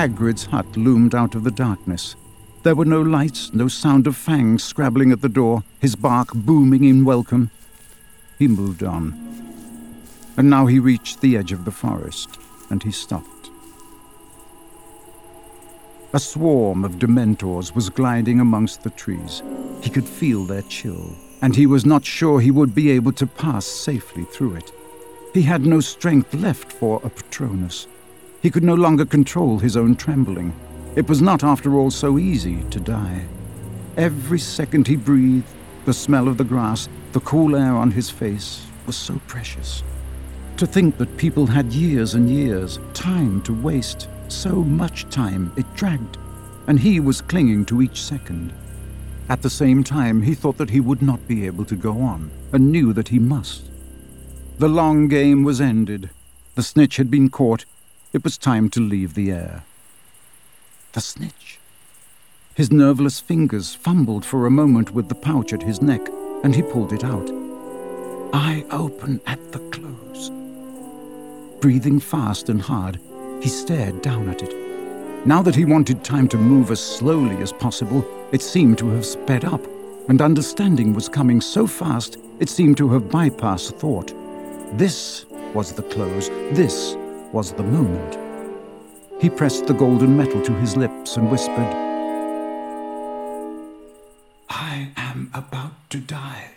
Hagrid's hut loomed out of the darkness. There were no lights, no sound of Fang scrabbling at the door, his bark booming in welcome. He moved on. And now he reached the edge of the forest, and he stopped. A swarm of Dementors was gliding amongst the trees. He could feel their chill, and he was not sure he would be able to pass safely through it. He had no strength left for a Patronus. He could no longer control his own trembling. It was not, after all, so easy to die. Every second he breathed, the smell of the grass, the cool air on his face, was so precious. To think that people had years and years, time to waste, so much time it dragged, and he was clinging to each second. At the same time, he thought that he would not be able to go on, and knew that he must. The long game was ended. The snitch had been caught, it was time to leave the air. The snitch. His nerveless fingers fumbled for a moment with the pouch at his neck, and he pulled it out. I open at the close. Breathing fast and hard, he stared down at it. Now that he wanted time to move as slowly as possible, it seemed to have sped up, and understanding was coming so fast it seemed to have bypassed thought. This was the close. This was the moment. He pressed the golden metal to his lips and whispered, I am about to die.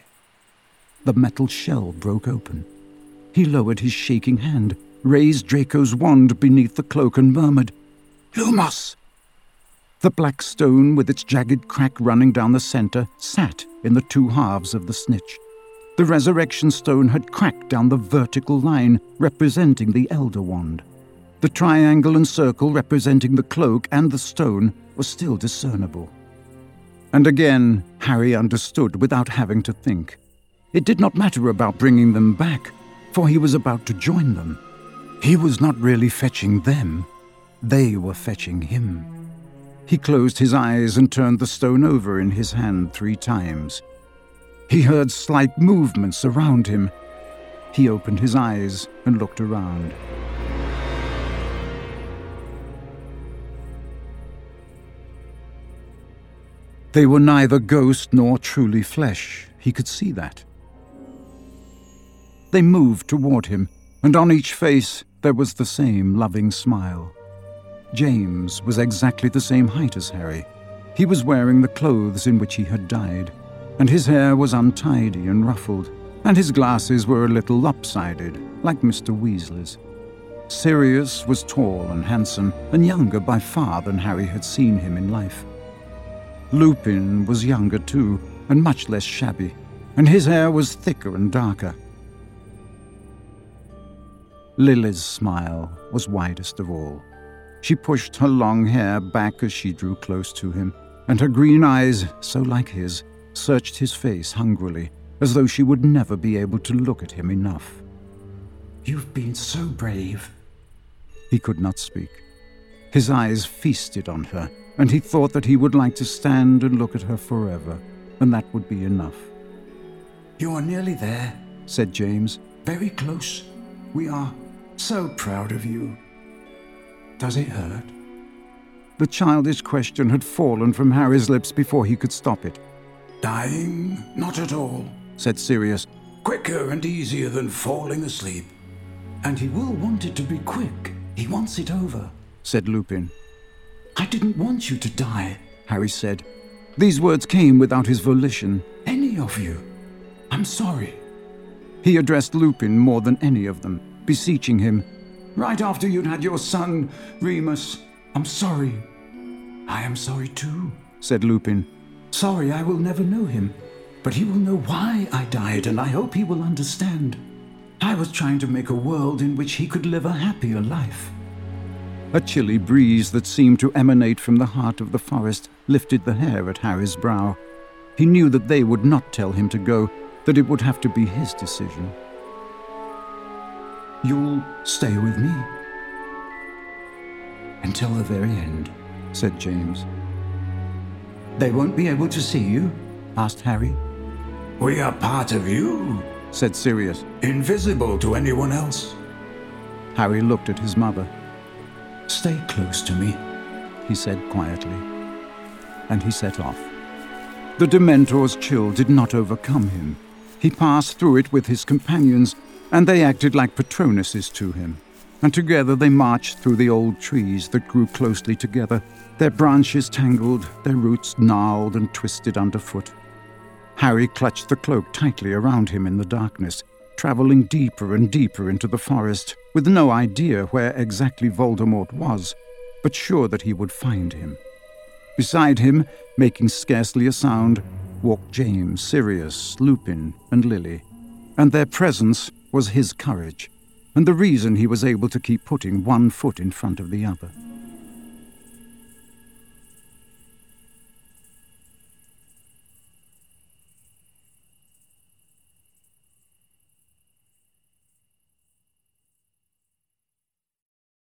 The metal shell broke open. He lowered his shaking hand, raised Draco's wand beneath the cloak, and murmured, Lumos! The black stone, with its jagged crack running down the center, sat in the two halves of the snitch. The resurrection stone had cracked down the vertical line representing the Elder Wand. The triangle and circle representing the cloak and the stone were still discernible. And again, Harry understood without having to think. It did not matter about bringing them back, for he was about to join them. He was not really fetching them, they were fetching him. He closed his eyes and turned the stone over in his hand three times. He heard slight movements around him. He opened his eyes and looked around. They were neither ghost nor truly flesh. He could see that. They moved toward him, and on each face there was the same loving smile. James was exactly the same height as Harry. He was wearing the clothes in which he had died and his hair was untidy and ruffled, and his glasses were a little lopsided, like Mr. Weasley's. Sirius was tall and handsome, and younger by far than Harry had seen him in life. Lupin was younger too, and much less shabby, and his hair was thicker and darker. Lily's smile was widest of all. She pushed her long hair back as she drew close to him, and her green eyes, so like his, searched his face hungrily, as though she would never be able to look at him enough. You've been so brave. He could not speak. His eyes feasted on her, and he thought that he would like to stand and look at her forever, and that would be enough. You are nearly there, said James. Very close. We are so proud of you. Does it hurt? The childish question had fallen from Harry's lips before he could stop it. Dying? Not at all, said Sirius. Quicker and easier than falling asleep. And he will want it to be quick. He wants it over, said Lupin. I didn't want you to die, Harry said. These words came without his volition. Any of you. I'm sorry. He addressed Lupin more than any of them, beseeching him. Right after you'd had your son, Remus. I'm sorry. I am sorry too, said Lupin. Sorry, I will never know him. But he will know why I died, and I hope he will understand. I was trying to make a world in which he could live a happier life. A chilly breeze that seemed to emanate from the heart of the forest lifted the hair at Harry's brow. He knew that they would not tell him to go, that it would have to be his decision. You'll stay with me. Until the very end, said James. They won't be able to see you? asked Harry. We are part of you, said Sirius, invisible to anyone else. Harry looked at his mother. Stay close to me, he said quietly. And he set off. The Dementor's chill did not overcome him. He passed through it with his companions, and they acted like Patronuses to him. And together they marched through the old trees that grew closely together, their branches tangled, their roots gnarled and twisted underfoot. Harry clutched the cloak tightly around him in the darkness, traveling deeper and deeper into the forest, with no idea where exactly Voldemort was, but sure that he would find him. Beside him, making scarcely a sound, walked James, Sirius, Lupin, and Lily, and their presence was his courage, and the reason he was able to keep putting one foot in front of the other.